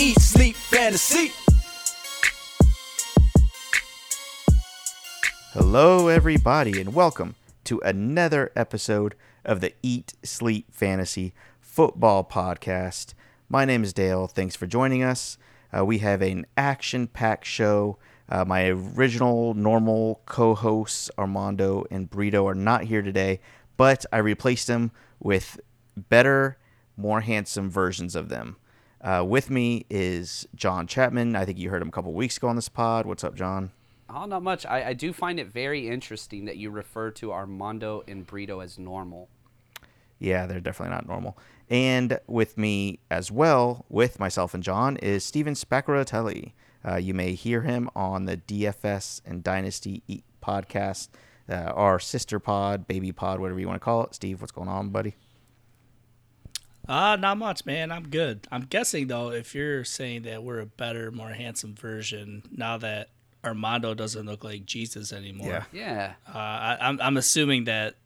Eat, Sleep, Fantasy. Hello, everybody, and welcome to another episode of the Eat, Sleep, Fantasy Football Podcast. My name is Dale. Thanks for joining us. Uh, we have an action packed show. Uh, my original normal co hosts, Armando and Brito, are not here today, but I replaced them with better, more handsome versions of them. Uh, with me is John Chapman. I think you heard him a couple weeks ago on this pod. What's up, John? Oh, not much. I, I do find it very interesting that you refer to Armando and Brito as normal. Yeah, they're definitely not normal. And with me as well, with myself and John, is Steven Spaccaratelli. Uh, you may hear him on the DFS and Dynasty Eat podcast, uh, our sister pod, baby pod, whatever you want to call it. Steve, what's going on, buddy? Uh, not much, man. I'm good. I'm guessing though, if you're saying that we're a better, more handsome version now that Armando doesn't look like Jesus anymore. Yeah. Yeah. Uh, I, I'm I'm assuming that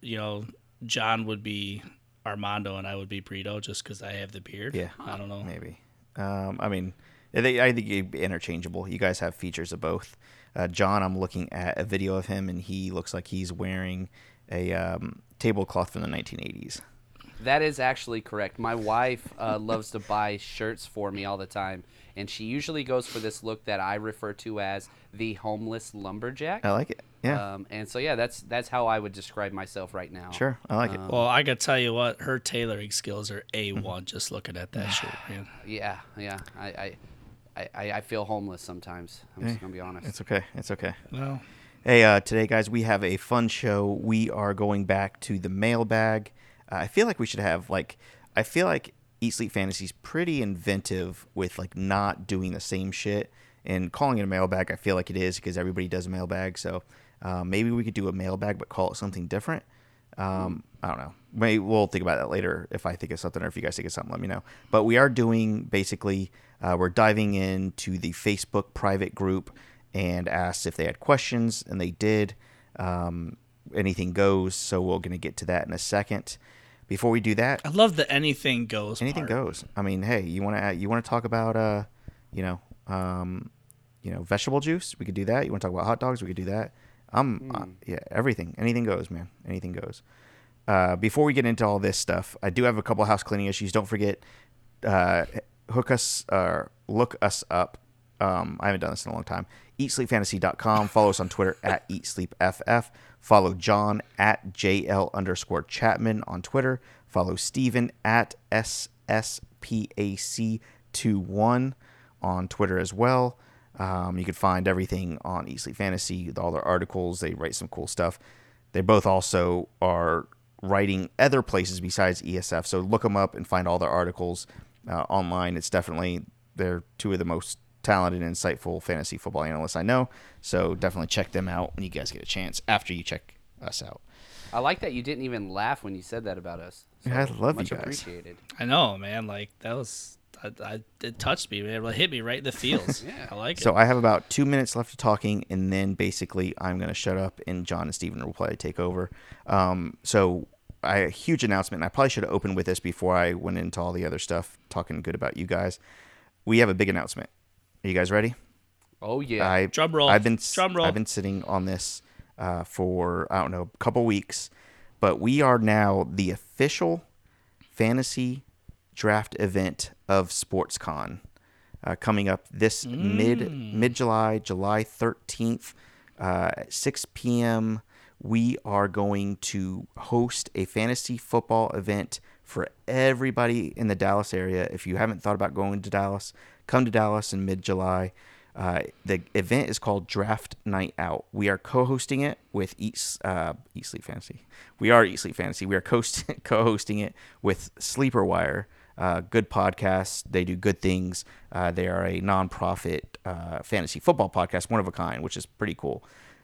you know John would be Armando and I would be Brito just because I have the beard. Yeah. I don't know. Maybe. Um, I mean, they, I think it'd be interchangeable. You guys have features of both. Uh, John, I'm looking at a video of him, and he looks like he's wearing a um, tablecloth from the 1980s. That is actually correct. My wife uh, loves to buy shirts for me all the time, and she usually goes for this look that I refer to as the homeless lumberjack. I like it. Yeah. Um, and so yeah, that's that's how I would describe myself right now. sure. I like it. Well, I gotta tell you what her tailoring skills are a one. just looking at that shirt, man. Yeah, yeah. I I, I, I- I feel homeless sometimes. I'm just gonna be honest. It's okay. It's okay. Well, Hey, uh, today, guys, we have a fun show. We are going back to the mailbag. I feel like we should have like, I feel like Eat Sleep Fantasy's pretty inventive with like not doing the same shit and calling it a mailbag. I feel like it is because everybody does a mailbag. So uh, maybe we could do a mailbag but call it something different. Um, I don't know. Maybe we'll think about that later if I think of something or if you guys think of something, let me know. But we are doing basically, uh, we're diving into the Facebook private group and asked if they had questions, and they did. Um, anything goes, so we're going to get to that in a second. Before we do that, I love the anything goes. anything part. goes. I mean, hey, you want to you want to talk about uh, you know, um, you know, vegetable juice? We could do that. You want to talk about hot dogs? We could do that. Um, uh, yeah, everything, anything goes, man. Anything goes. Uh, before we get into all this stuff, I do have a couple house cleaning issues. Don't forget, uh, hook us or look us up. Um, I haven't done this in a long time. EatSleepFantasy.com. Follow us on Twitter at EatSleepFF. Follow John at JL underscore Chapman on Twitter. Follow Steven at SSPAC21 on Twitter as well. Um, you can find everything on Sleep Fantasy, all their articles. They write some cool stuff. They both also are writing other places besides ESF. So look them up and find all their articles uh, online. It's definitely they're two of the most talented and insightful fantasy football analysts I know. So definitely check them out when you guys get a chance after you check us out. I like that you didn't even laugh when you said that about us. Yeah, I love you much guys. appreciated. I know, man. Like that was, I, I it touched me, man. It hit me right in the feels. Yeah. I like it. So I have about two minutes left of talking, and then basically I'm going to shut up, and John and Steven will probably take over. Um, so I a huge announcement. And I probably should have opened with this before I went into all the other stuff, talking good about you guys. We have a big announcement. Are you guys ready? Oh yeah. I Drum roll. I've been Drum roll. I've been sitting on this uh, for I don't know a couple weeks, but we are now the official fantasy draft event of SportsCon uh, coming up this mid Mm. mid July, July thirteenth, uh, at six p.m. We are going to host a fantasy football event for everybody in the Dallas area. If you haven't thought about going to Dallas, come to Dallas in mid July. Uh, the event is called Draft Night Out. We are co-hosting it with Eat, uh, Sleep Fantasy. We are Eat Sleep Fantasy. We are co- co-hosting it with Sleeper Wire. Uh, good podcast. They do good things. Uh, they are a nonprofit uh, fantasy football podcast, one of a kind, which is pretty cool.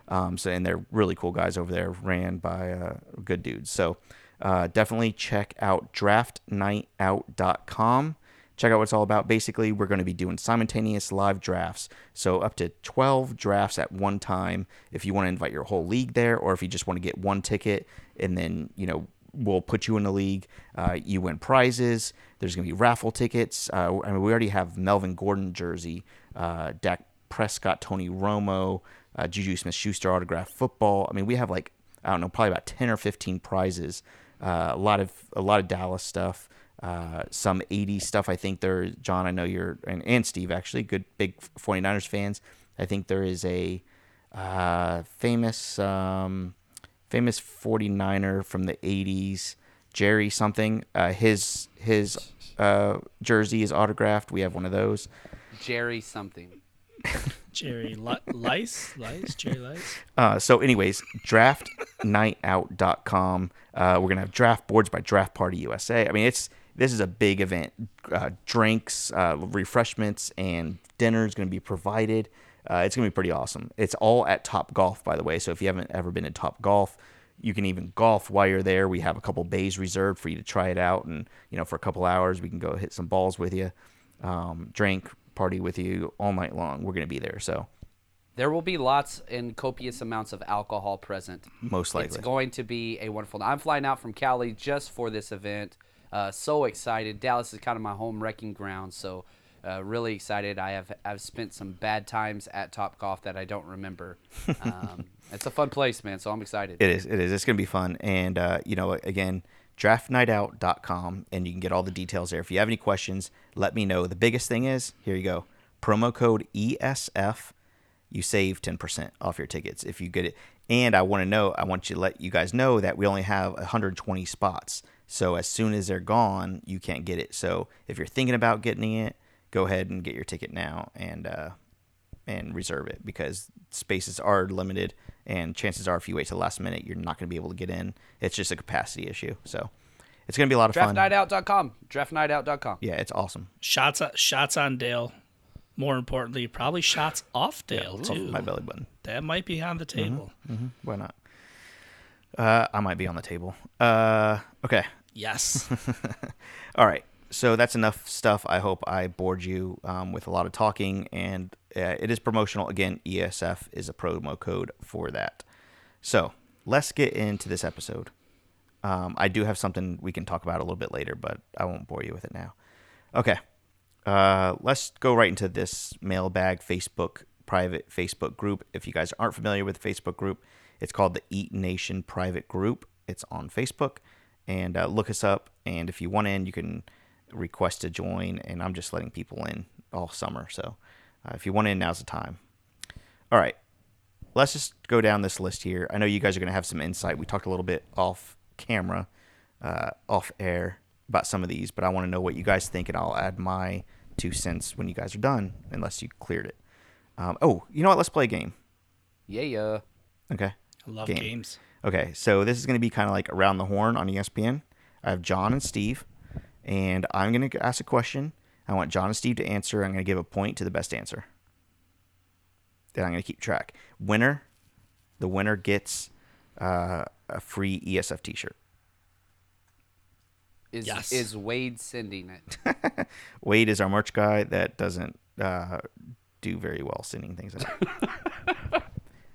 Um, so and they're really cool guys over there, ran by uh, good dudes. So definitely check out draftnightout.com. Check out what it's all about. Basically, we're going to be doing simultaneous live drafts. So up to 12 drafts at one time if you want to invite your whole league there or if you just want to get one ticket and then, you know, we'll put you in the league. Uh, you win prizes. There's going to be raffle tickets. Uh, I mean, we already have Melvin Gordon jersey, uh, Dak Prescott, Tony Romo, uh, Juju Smith Schuster autograph football. I mean, we have like, I don't know, probably about 10 or 15 prizes. Uh, a lot of a lot of Dallas stuff, uh, some 80s stuff. I think there, John. I know you're and, and Steve actually good big 49ers fans. I think there is a uh, famous um, famous 49er from the 80s, Jerry something. Uh, his his uh, jersey is autographed. We have one of those. Jerry something. Jerry Li- Lice, Lice, Jerry Lice. Uh, so, anyways, draftnightout.com. Uh, we're gonna have draft boards by Draft Party USA. I mean, it's this is a big event. Uh, drinks, uh, refreshments, and dinner is gonna be provided. Uh, it's gonna be pretty awesome. It's all at Top Golf, by the way. So if you haven't ever been to Top Golf, you can even golf while you're there. We have a couple bays reserved for you to try it out, and you know, for a couple hours, we can go hit some balls with you, um, drink, party with you all night long. We're gonna be there, so There will be lots and copious amounts of alcohol present. most likely. It's going to be a wonderful. I'm flying out from Cali just for this event. Uh, so excited! Dallas is kind of my home wrecking ground, so uh, really excited. I have I've spent some bad times at Top Golf that I don't remember. Um, it's a fun place, man. So I'm excited. It is. It is. It's going to be fun. And, uh, you know, again, draftnightout.com, and you can get all the details there. If you have any questions, let me know. The biggest thing is here you go promo code ESF. You save 10% off your tickets if you get it. And I want to know, I want you to let you guys know that we only have 120 spots. So as soon as they're gone, you can't get it. So if you're thinking about getting it, go ahead and get your ticket now and uh, and reserve it because spaces are limited and chances are if you wait till the last minute you're not going to be able to get in it's just a capacity issue so it's going to be a lot of fun Draftnightout.com. Draftnightout.com. yeah it's awesome Shots, shots on Dale. More importantly, probably shots off Dale off too. my belly button. That might be on the table. why not? Uh, i might be on the table. Uh, okay. Yes. all right. So that's enough stuff. I hope i bored you um, with a lot of talking and uh, it is promotional. Again esf is a promo code for that. So let's get into this episode. Um, i do have something we can talk about a little bit later but i won't bore you with it now. Okay uh, let's go right into this mailbag facebook private facebook group. If you guys aren't familiar with the facebook group it's called the eat nation private group. It's on facebook. And uh, look us up. And if you want in you can request to join. And i'm just letting people in all summer. So uh, if you want in now's the time. All right. Let's just go down this list here. I know you guys are going to have some insight. We talked a little bit off camera uh, off air about some of these but i want to know what you guys think and i'll add my two cents when you guys are done unless you cleared it um, oh you know what let's play a game Yeah, yeah. okay I love Game. games. Okay, so this is going to be kind of like around the horn on ESPN. I have John and Steve, and I'm going to ask a question. I want John and Steve to answer. I'm going to give a point to the best answer. Then I'm going to keep track. Winner, the winner gets uh, a free ESF T-shirt. Is Yes. is Wade sending it? Wade is our merch guy that doesn't uh, do very well sending things out.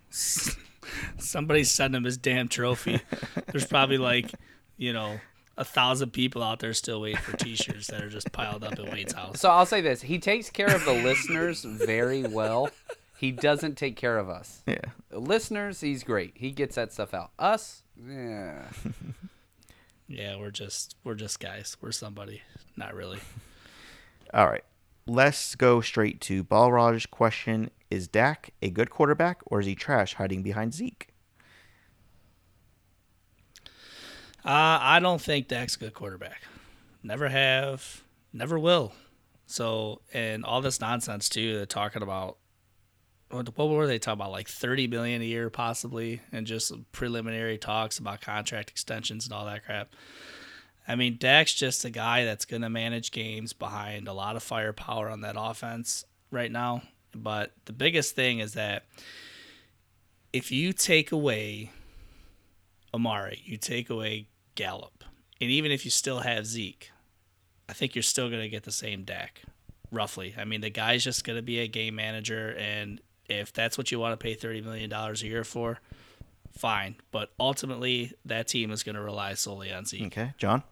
Somebody send him his damn trophy. There's probably like, you know, a thousand people out there still waiting for T-shirts that are just piled up at Wade's house. So I'll say this: he takes care of the listeners very well. He doesn't take care of us. yeah. Listeners, he's great. He gets that stuff out. Us, yeah. Yeah, we're just we're just guys. We're somebody. Not really. All right. Let's go straight to Balraj's question. Is Dak a good quarterback or is he trash hiding behind Zeke? Uh, I don't think Dak's a good quarterback. Never have, never will. So, and all this nonsense too, they're talking about what, were they talking about? Like thirty million a year, possibly, and just preliminary talks about contract extensions and all that crap. I mean, Dak's just a guy that's going to manage games behind a lot of firepower on that offense right now. But the biggest thing is that if you take away Amari, you take away Gallup, and even if you still have Zeke, I think you're still going to get the same Dak, roughly. I mean, the guy's just going to be a game manager, and if that's what you want to pay $30 million a year for, fine. But ultimately, that team is going to rely solely on Zeke. Okay, John.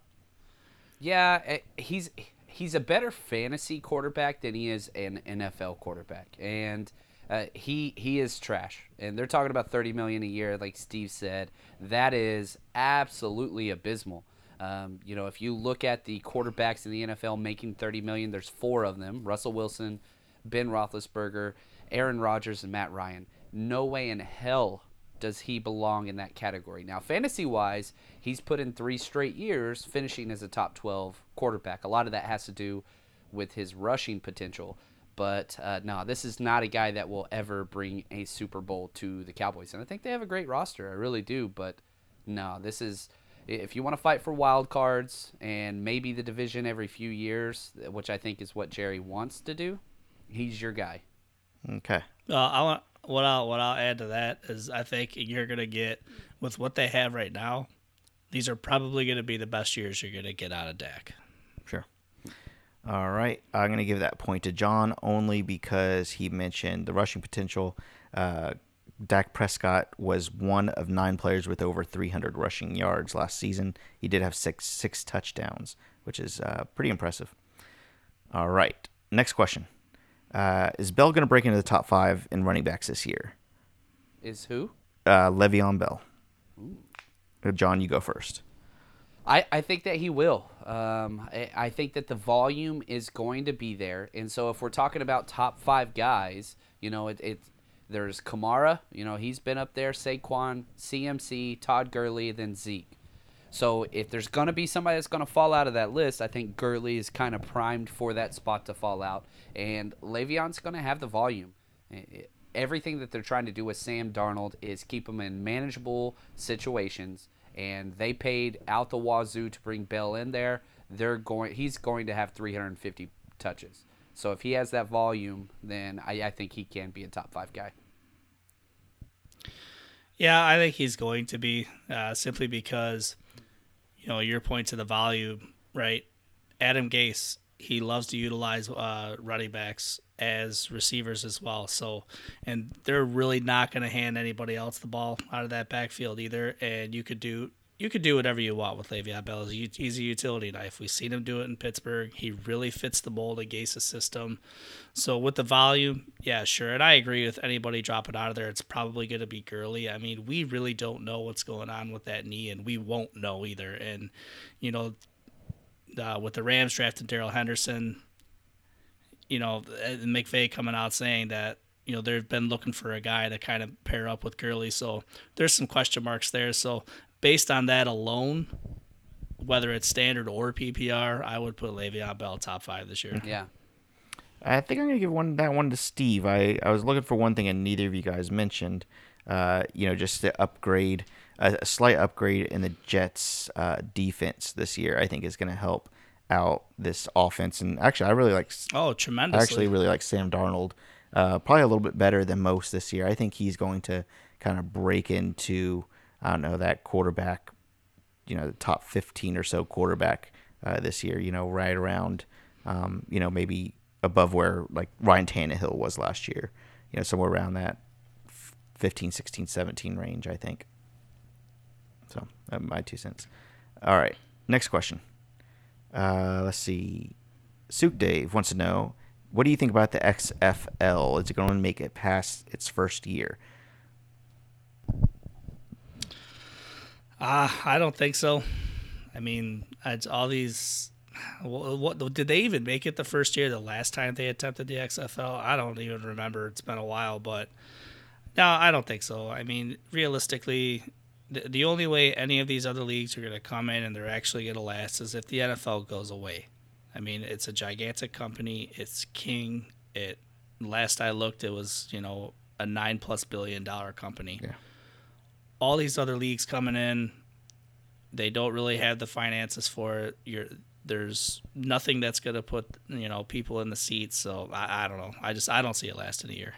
Yeah, eh, he's he's a better fantasy quarterback than he is an NFL quarterback, and uh, he he is trash. And they're talking about thirty million a year, like Steve said. That is absolutely abysmal. Um, you know, if you look at the quarterbacks in the NFL making thirty million, there's four of them: Russell Wilson, Ben Roethlisberger, Aaron Rodgers, and Matt Ryan. No way in hell does he belong in that category. Now, fantasy wise, he's put in three straight years finishing as a top 12 quarterback. A lot of that has to do with his rushing potential. But uh, no, this is not a guy that will ever bring a Super Bowl to the Cowboys. And I think they have a great roster. I really do. But no, this is. If you want to fight for wild cards and maybe the division every few years, which I think is what Jerry wants to do, he's your guy. Okay. Uh, I want what I'll what I'll add to that is I think you're gonna get with what they have right now. These are probably going to be the best years you're going to get out of Dak. Sure. All right. I'm going to give that point to John only because he mentioned the rushing potential. Uh, Dak Prescott was one of nine players with over 300 rushing yards last season. He did have six six touchdowns, which is uh, pretty impressive. All right. Next question. Uh, is Bell going to break into the top five in running backs this year? Is who? Uh, Le'Veon Bell. Uh, John, you go first. I, I think that he will. Um, I, I think that the volume is going to be there, and so if we're talking about top five guys, you know, it, it there's Kamara, you know, he's been up there, Saquon, CMC, Todd Gurley, then Zeke. So if there's going to be somebody that's going to fall out of that list, I think Gurley is kind of primed for that spot to fall out. And Le'Veon's going to have the volume. Everything that they're trying to do with Sam Darnold is keep him in manageable situations. And they paid out the wazoo to bring Bell in there. They're going. He's going to have 350 touches. So if he has that volume, then I, I think he can be a top five guy. Yeah, I think he's going to be uh, simply because you know, your point to the volume, right? Adam Gase, he loves to utilize uh, running backs as receivers as well. So, and they're really not going to hand anybody else the ball out of that backfield either. And you could do you could do whatever you want with Le'Veon Bell. He's a utility knife. We've seen him do it in Pittsburgh. He really fits the mold of Gase's system. So with the volume, yeah, sure. And I agree with anybody dropping out of there. It's probably going to be Gurley. I mean, we really don't know what's going on with that knee, and we won't know either. And you know, uh, with the Rams drafting Darrell Henderson, you know, McVay coming out saying that you know they've been looking for a guy to kind of pair up with Gurley. So there's some question marks there. So based on that alone, whether it's standard or PPR, I would put Le'Veon Bell top five this year. Yeah. I think I'm gonna give one that one to Steve. I, I was looking for one thing and neither of you guys mentioned. Uh, you know, just to upgrade a, a slight upgrade in the Jets' uh, defense this year. I think is gonna help out this offense. And actually, I really like. Oh, tremendous! I actually really like Sam Darnold. Uh, probably a little bit better than most this year. I think he's going to kind of break into I don't know that quarterback, you know, the top 15 or so quarterback uh, this year. You know, right around, um, you know, maybe above where like Ryan Tannehill was last year. You know, somewhere around that 15, 16, 17 range, I think. So, my two cents. All right, next question. Uh, let's see. Souk Dave wants to know, what do you think about the XFL? Is it going to make it past its first year? Uh, I don't think so. I mean, it's all these. What, what, did they even make it the first year? The last time they attempted the XFL, I don't even remember. It's been a while, but no, I don't think so. I mean, realistically, the, the only way any of these other leagues are going to come in and they're actually going to last is if the NFL goes away. I mean, it's a gigantic company. It's king. It last I looked, it was you know a nine plus billion dollar company. Yeah all these other leagues coming in, they don't really have the finances for it. You're there's nothing that's going to put you know people in the seats. So I, I don't know. I just I don't see it lasting a year.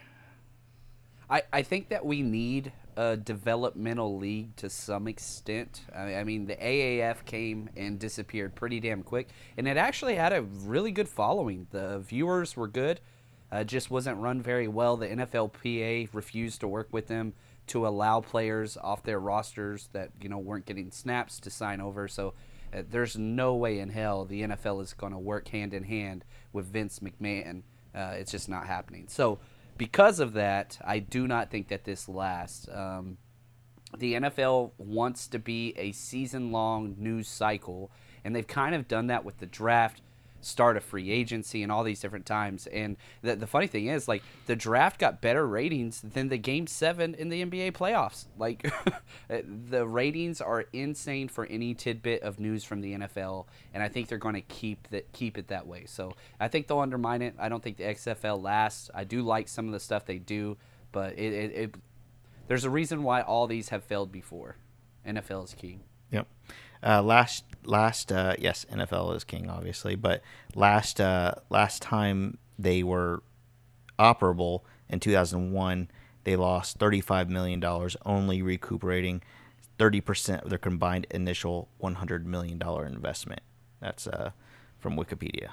I, I think that we need a developmental league to some extent. I, mean, the AAF came and disappeared pretty damn quick, and it actually had a really good following. The viewers were good, uh, just wasn't run very well. The NFLPA refused to work with them to allow players off their rosters that you know weren't getting snaps to sign over. So uh, there's no way in hell the NFL is going to work hand in hand with Vince McMahon. Uh, it's just not happening. So because of that, I do not think that this lasts. Um, the NFL wants to be a season long news cycle, and they've kind of done that with the draft start a free agency and all these different times. And the, the funny thing is, like, the draft got better ratings than the game seven in the NBA playoffs. Like, eh, the ratings are insane for any tidbit of news from the NFL, and I think they're going to keep that keep it that way. So I think they'll undermine it. I don't think the XFL lasts. I do like some of the stuff they do, but it, it, it there's a reason why all these have failed before. NFL is key. Yep. Uh, last last uh, yes, NFL is king, obviously, but last uh, last time they were operable in 2001, they lost 35 million dollars, only recuperating 30 percent of their combined initial 100 million dollar investment. That's uh, from Wikipedia.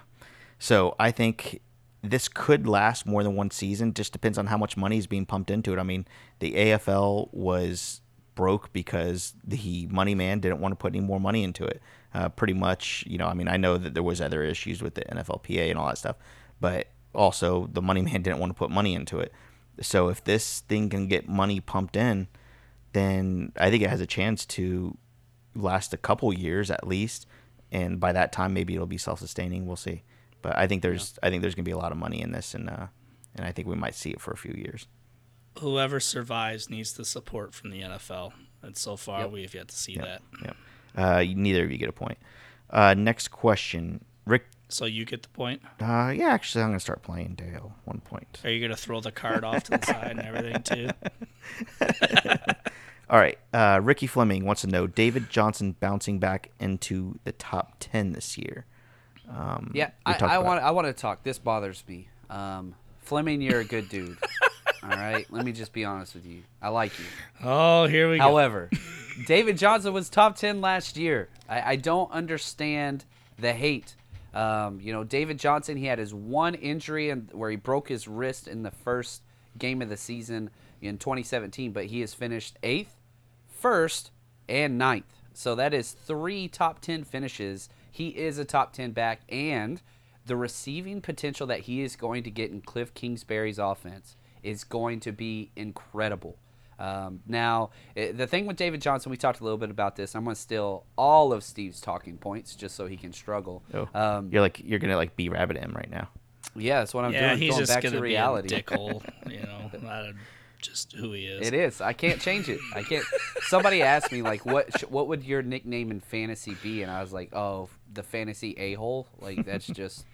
So I think this could last more than one season. Just depends on how much money is being pumped into it. I mean, the AFL was broke because the money man didn't want to put any more money into it. Uh, pretty much, you know, I mean, I know that there was other issues with the NFLPA and all that stuff, but also the money man didn't want to put money into it. So if this thing can get money pumped in, then I think it has a chance to last a couple years at least, and by that time maybe it'll be self-sustaining. We'll see. But I think there's yeah. I think there's gonna be a lot of money in this, and uh, and I think we might see it for a few years whoever survives needs the support from the NFL. And so far, yep. we have yet to see yep. that. Yep. Uh, neither of you get a point. Uh, next question, Rick. So you get the point. Uh, yeah, actually, I'm gonna start playing Dale. One point. Are you gonna throw the card off to the side and everything too? All right. Uh, Ricky Fleming wants to know David Johnson bouncing back into the top ten this year. Um, yeah, I, I want. I want to talk. This bothers me. Um, Fleming, you're a good dude. All right, let me just be honest with you. I like you. Oh, here we go. However, David Johnson was top ten last year. I, I don't understand the hate. Um, you know, David Johnson, he had his one injury and where he broke his wrist in the first game of the season in 2017, but he has finished eighth, first, and ninth. So that is three top 10 finishes. He is a top 10 back, and the receiving potential that he is going to get in Kliff Kingsbury's offense is going to be incredible. Um, now, it, the thing with David Johnson, we talked a little bit about this. I'm going to steal all of Steve's talking points just so he can struggle. Oh, um, you're like you're gonna like be rabbit him right now. Yeah, that's what I'm yeah, doing. He's going just back gonna to reality. Be a dickhole, you know, not a, just who he is. It is. I can't change it. I can't. Somebody asked me like, what what would your nickname in fantasy be? And I was like, oh, the fantasy a hole. Like that's just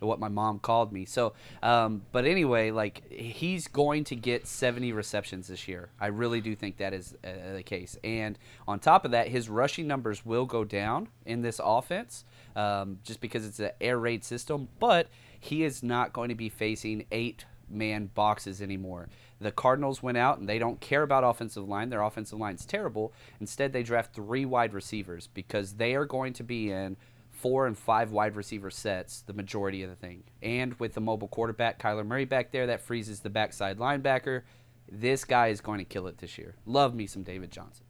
what my mom called me. So, um, but anyway, like he's going to get 70 receptions this year. I really do think that is uh, the case. And on top of that, his rushing numbers will go down in this offense um, just because it's an air raid system. But he is not going to be facing eight man boxes anymore. The Cardinals went out and they don't care about offensive line. Their offensive line is terrible. Instead, they draft three wide receivers because they are going to be in four and five wide receiver sets the majority of the thing. And with the mobile quarterback, Kyler Murray back there, that freezes the backside linebacker. This guy is going to kill it this year. Love me some David Johnson.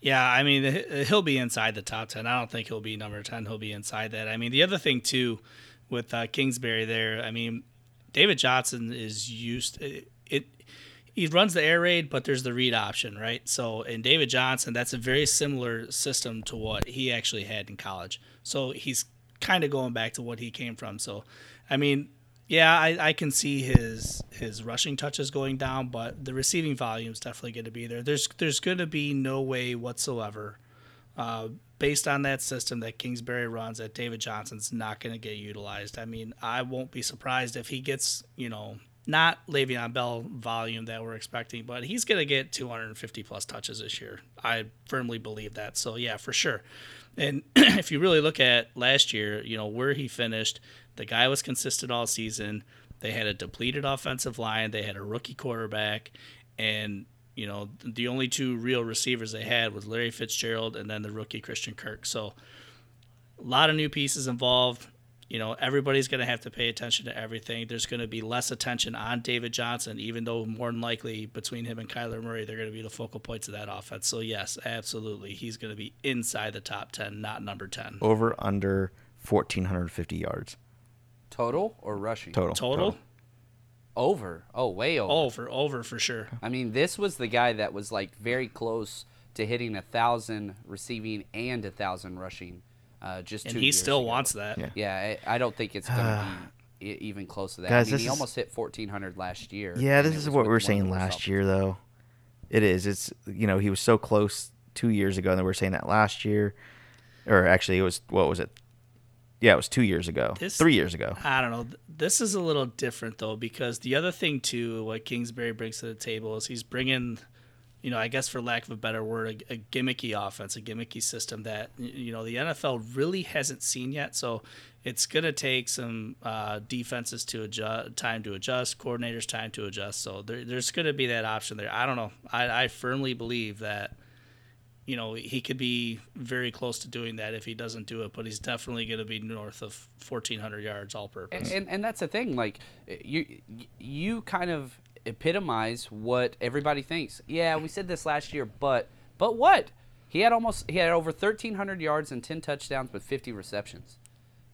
Yeah, I mean, he'll be inside the top 10. I don't think he'll be number 10. He'll be inside that. I mean, the other thing, too, with uh, Kingsbury there, I mean, David Johnson is used. It, it he runs the air raid, but there's the read option, right? So in David Johnson, that's a very similar system to what he actually had in college. So he's kind of going back to what he came from. So, I mean, yeah, I, I can see his his rushing touches going down, but the receiving volume is definitely going to be there. There's there's going to be no way whatsoever, uh, based on that system that Kingsbury runs, that David Johnson's not going to get utilized. I mean, I won't be surprised if he gets you know not Le'Veon Bell volume that we're expecting, but he's going to get 250 plus touches this year. I firmly believe that. So yeah, for sure. And if you really look at last year, you know where he finished, the guy was consistent all season. They had a depleted offensive line. They had a rookie quarterback, and you know the only two real receivers they had was Larry Fitzgerald and then the rookie Christian Kirk. So a lot of new pieces involved. You know, everybody's going to have to pay attention to everything. There's going to be less attention on David Johnson, even though more than likely between him and Kyler Murray, they're going to be the focal points of that offense. So, yes, absolutely. He's going to be inside the top 10, not number 10. Over under 1,450 yards Total or rushing? total. Total? Over. Oh, way over. Over, over for sure. I mean, this was the guy that was like very close to hitting a thousand receiving and a thousand rushing. Uh, just And he years still ago. wants that. Yeah. Yeah, I, I don't think it's going to be even close to that. Guys, I mean, he is- almost hit 1400 last year. Yeah, this is what we were one of the saying last year, though. It is. It's you know he was so close two years ago, and then we were saying that last year, or actually it was what was it? Yeah, it was two years ago, This- three years ago. I don't know. This is a little different though because the other thing too, what Kingsbury brings to the table is he's bringing, you know, I guess for lack of a better word, a, a gimmicky offense, a gimmicky system that you know the NFL really hasn't seen yet. So it's gonna take some uh, defenses to adjust, time to adjust, coordinators time to adjust. So there, there's gonna be that option there. I don't know. I, I firmly believe that you know, he could be very close to doing that if he doesn't do it, but he's definitely going to be north of 1,400 yards all purpose. And, and and that's the thing. Like you you kind of epitomize what everybody thinks. Yeah, we said this last year, but but what? He had almost he had over 1300 yards and 10 touchdowns with 50 receptions.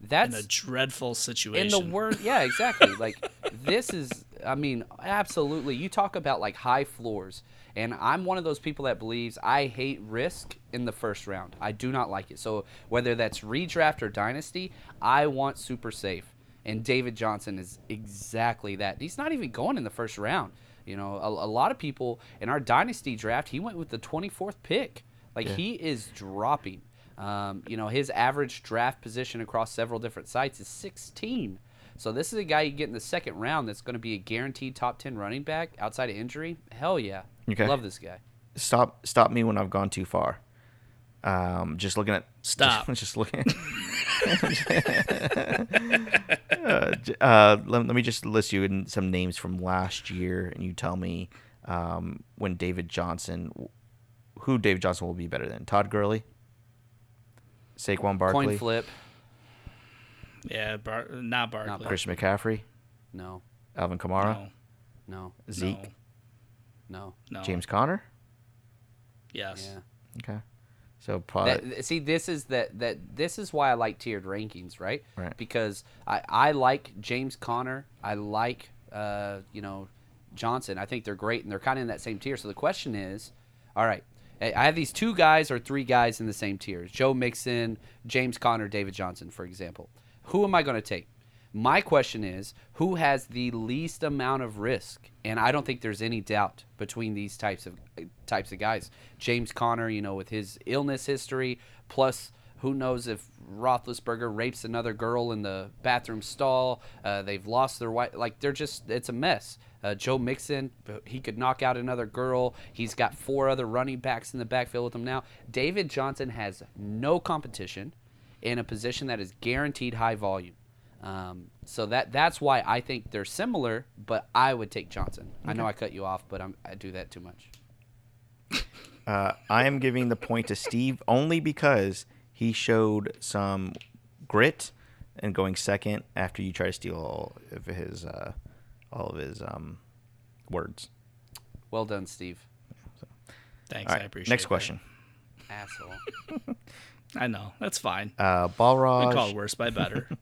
That's in a dreadful situation. in the word yeah exactly like this is i mean absolutely you talk about like high floors and i'm one of those people that believes i hate risk in the first round i do not like it so whether that's redraft or dynasty i want super safe and david johnson is exactly that he's not even going in the first round you know a, a lot of people in our dynasty draft he went with the 24th pick like he is dropping um, you know, his average draft position across several different sites is 16. So this is a guy you get in the second round that's going to be a guaranteed top 10 running back outside of injury. Hell yeah. Okay. Love this guy. Stop, stop me when I've gone too far. Um, just looking at Stop. Just, just looking. uh, uh, let, let me just list you in some names from last year, and you tell me um, when David Johnson, who David Johnson will be better than Todd Gurley, Saquon Barkley, Coin flip. yeah, Bar- not Barkley. Barkley. Christian McCaffrey, No. Alvin Kamara, No, No. Zeke, No. no. James Conner. Yes. Yeah. Okay, so That, see, this is that that this is why I like tiered rankings, right? Right. Because I, I like James Conner. I like uh, you know Johnson. I think they're great and they're kind of in that same tier. So the question is, all right, I I have these two guys or three guys in the same tier: Joe Mixon, James Conner, David Johnson, for example. Who am I going to take? My question is, who has the least amount of risk? And I don't think there's any doubt between these types of types of guys. James Conner, you know, with his illness history, plus who knows if Roethlisberger rapes another girl in the bathroom stall. Uh, they've lost their wife. Like they're just, it's a mess. Uh, Joe Mixon, he could knock out another girl. He's got four other running backs in the backfield with him now. David Johnson has no competition in a position that is guaranteed high volume. Um, so that that's why I think they're similar, but I would take Johnson. I know I cut you off, but I'm, I do that too much. Uh, I am giving the point to Steve only because he showed some grit and going second after you try to steal all of his uh, all of his um, words. Well done, Steve. Thanks. All I right, appreciate next that. question. Asshole. I know. That's fine. Uh, I call it worse by better.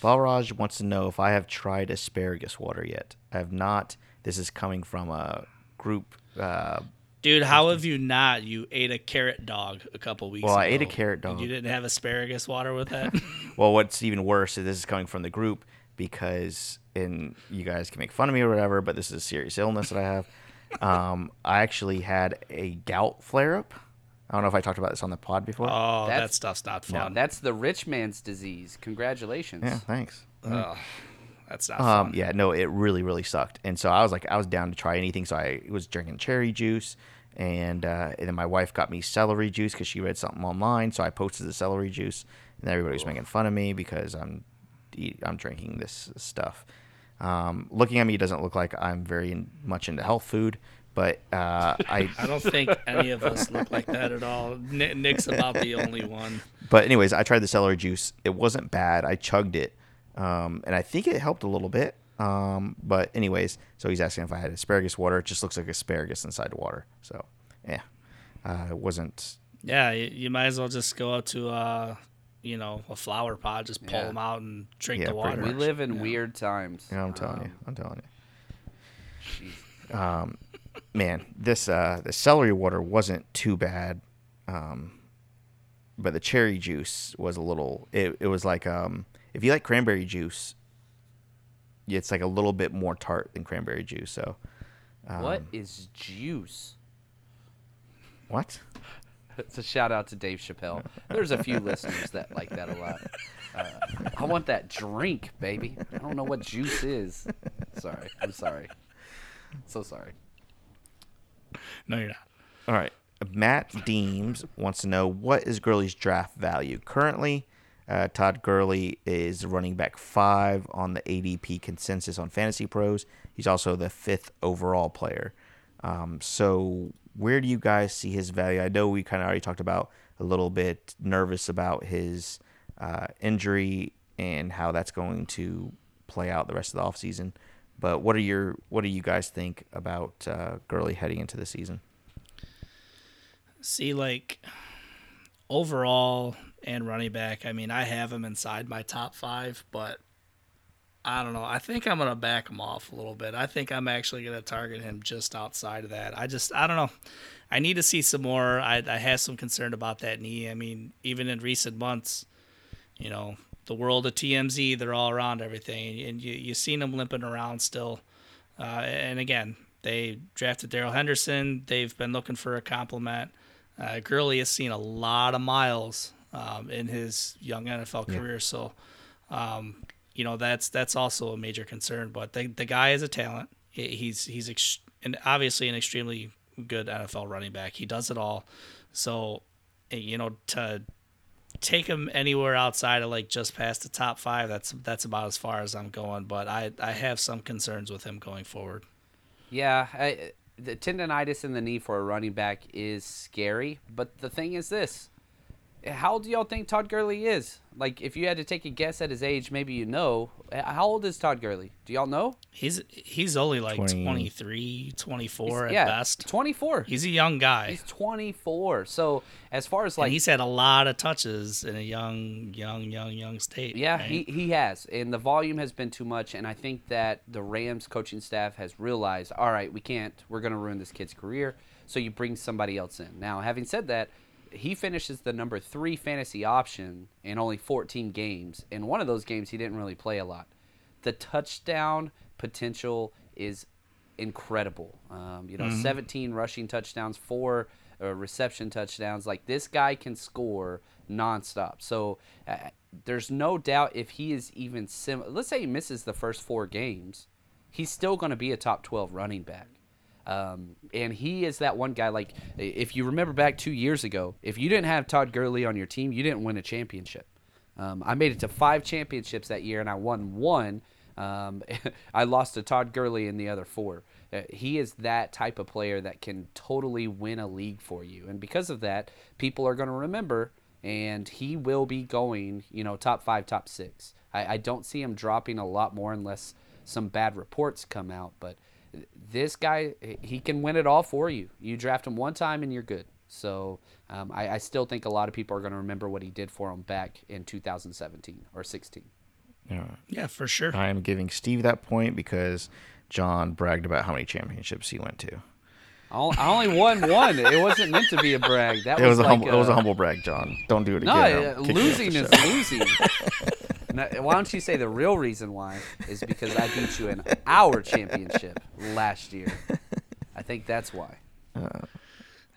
Balraj wants to know if I have tried asparagus water yet. I have not. This is coming from a group. Uh, Dude, how have you not? You ate a carrot dog a couple weeks Well, ago. Well, I ate a carrot and dog. You didn't have asparagus water with that? well, what's even worse is this is coming from the group because, and you guys can make fun of me or whatever, but this is a serious illness that I have. Um, I actually had a gout flare up. I don't know if I talked about this on the pod before. oh, that That's- stuff's not Now, fun. that's the rich man's disease. Congratulations. yeah, thanks. Ugh. That's not Um, fun. yeah, no, it really, really sucked. And so I was like, I was down to try anything. So I was drinking cherry juice, and uh, and then my wife got me celery juice because she read something online. So I posted the celery juice, and everybody was making fun of me because I'm eat, I'm drinking this stuff. Um, looking at me doesn't look like I'm very in, much into health food, but uh, I I don't think any of us look like that at all. Nick's about the only one. But anyways, I tried the celery juice. It wasn't bad. I chugged it, um, and I think it helped a little bit. Um, but anyways, so he's asking if I had asparagus water. It just looks like asparagus inside the water. So yeah, uh, it wasn't. Yeah, you, you might as well just go out to uh, you know, a flower pot, just pull Yeah. them out and drink Yeah, the water. We live in weird times. You know, I'm telling you. Um, I'm telling you. Um, man, this uh, the celery water wasn't too bad, um, but the cherry juice was a little. It, it was like um, if you like cranberry juice, it's like a little bit more tart than cranberry juice. So what is juice? what? It's a shout out to Dave Chappelle. There's a few listeners that like that a lot. Uh, I want that drink, baby. I don't know what juice is. Sorry, I'm sorry. So sorry. No, you're not. All right. Matt Deems wants to know what is Gurley's draft value currently. Uh, Todd Gurley is running back five on the ADP consensus on Fantasy Pros. He's also the fifth overall player. Um, so, where do you guys see his value? I know we kind of already talked about a little bit nervous about his uh, injury and how that's going to play out the rest of the offseason. But what are your what do you guys think about uh, Gurley heading into the season? See, like overall and running back, I mean, I have him inside my top five, but I don't know. I think I'm gonna back him off a little bit. I think I'm actually gonna target him just outside of that. I just, I don't know. I need to see some more. I, I have some concern about that knee. I mean, even in recent months, you know, the world of TMZ, they're all around everything, and you you seen him limping around still. Uh, and again, they drafted Darrell Henderson. They've been looking for a compliment. Uh, Gurley has seen a lot of miles um, in his young NFL career, so um, you know that's that's also a major concern. But the the guy is a talent. He's he's ex- and obviously an extremely good NFL running back. He does it all. So eh, you know to take him anywhere outside of like just past the top five, that's that's about as far as I'm going. But I I have some concerns with him going forward. Yeah, I, the tendonitis in the knee for a running back is scary. But the thing is this: how old do y'all think Todd Gurley is? Like, if you had to take a guess at his age, maybe you know. How old is Todd Gurley? Do y'all know? He's he's only like 20. 23, 24 at yeah, best. 24. He's a young guy. He's 24. So as far as and like he's had a lot of touches in a young, young, young, young state. Yeah, right? he, he has. And the volume has been too much. And I think that the Rams coaching staff has realized, all right, we can't, we're going to ruin this kid's career. So you bring somebody else in. Now, having said that, he finishes the number three fantasy option in only 14 games. In one of those games, he didn't really play a lot. The touchdown potential is incredible. Um, you know, 17 rushing touchdowns, four uh, reception touchdowns. Like this guy can score nonstop. So uh, there's no doubt if he is even sim. Let's say he misses the first four games, he's still going to be a top 12 running back. Um, and he is that one guy. Like if you remember back two years ago, if you didn't have Todd Gurley on your team, you didn't win a championship. Um, I made it to five championships that year, and I won one. Um, I lost to Todd Gurley in the other four. Uh, he is that type of player that can totally win a league for you, and because of that, people are going to remember. And he will be going, you know, top five, top six. I, I don't see him dropping a lot more unless some bad reports come out. But this guy, he can win it all for you. You draft him one time and you're good. So um, I, I still think a lot of people are going to remember what he did for him back in 2017 or 16. Yeah. yeah, for sure. I am giving Steve that point because John bragged about how many championships he went to. I only, won one. It wasn't meant to be a brag. That It was a like humble. it was a uh, humble brag, John. Don't do it again. uh, I'll kick you off losing is losing. Now, why don't you say the real reason why is because I beat you in our championship last year. I think that's why. Uh,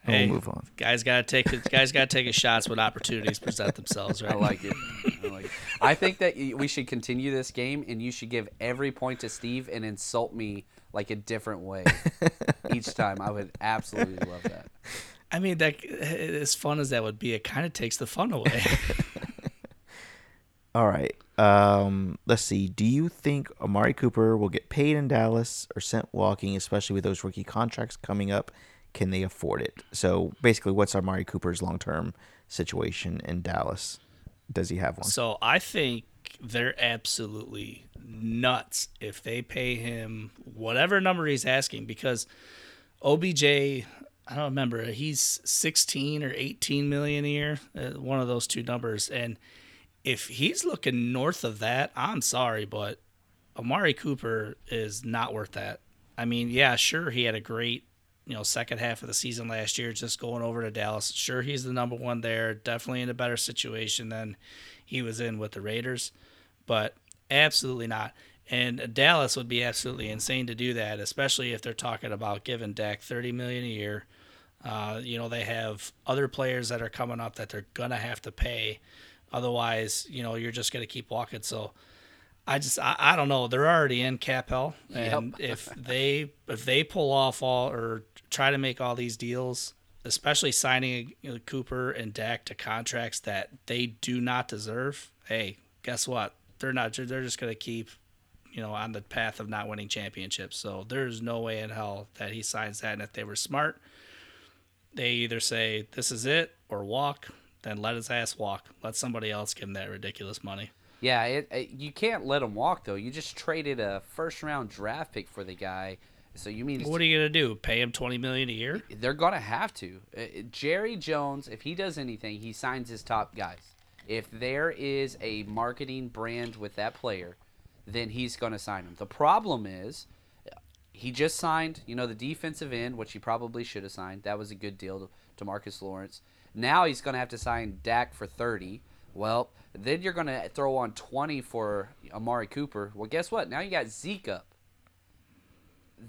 we'll move on. Guys got to take his guys got to take his shots when opportunities present themselves. Right? I like it. Like, I think that we should continue this game, and you should give every point to Steve and insult me like a different way each time. I would absolutely love that. I mean, that as fun as that would be, it kind of takes the fun away. All right. Um, let's see. Do you think Amari Cooper will get paid in Dallas or sent walking, especially with those rookie contracts coming up? Can they afford it? So basically, what's Amari Cooper's long term situation in Dallas? Does he have one? so I think they're absolutely nuts if they pay him whatever number he's asking because OBJ, I don't remember, he's 16 or 18 million a year, uh, one of those two numbers. And if he's looking north of that, I'm sorry, but Amari Cooper is not worth that. I mean, yeah, sure, he had a great, you know, second half of the season last year, just going over to Dallas. Sure, he's the number one there, definitely in a better situation than he was in with the Raiders, but absolutely not. And Dallas would be absolutely insane to do that, especially if they're talking about giving Dak thirty million a year. Uh, you know, they have other players that are coming up that they're gonna have to pay. Otherwise, you know, you're just gonna keep walking. So I just I, I don't know. They're already in cap hell, and if they if they pull off all or try to make all these deals, especially signing you know, Cooper and Dak to contracts that they do not deserve, hey, guess what? They're not. They're just gonna keep you know on the path of not winning championships. So there's no way in hell that he signs that. And if they were smart, they either say this is it or walk. Then let his ass walk. Let somebody else give him that ridiculous money. Yeah, it, it, you can't let him walk though. You just traded a first round draft pick for the guy, so you mean What are you gonna do? Pay him twenty million a year? they're gonna have to. Uh, uh, Jerry Jones, if he does anything, he signs his top guys. If there is a marketing brand with that player, then he's gonna sign him. The problem is, he just signed, you know, the defensive end, which he probably should have signed. That was a good deal to, to Marcus Lawrence. Now he's gonna have to sign Dak for thirty. Well, then you're gonna throw on twenty for Amari Cooper. Well, guess what? Now you got Zeke up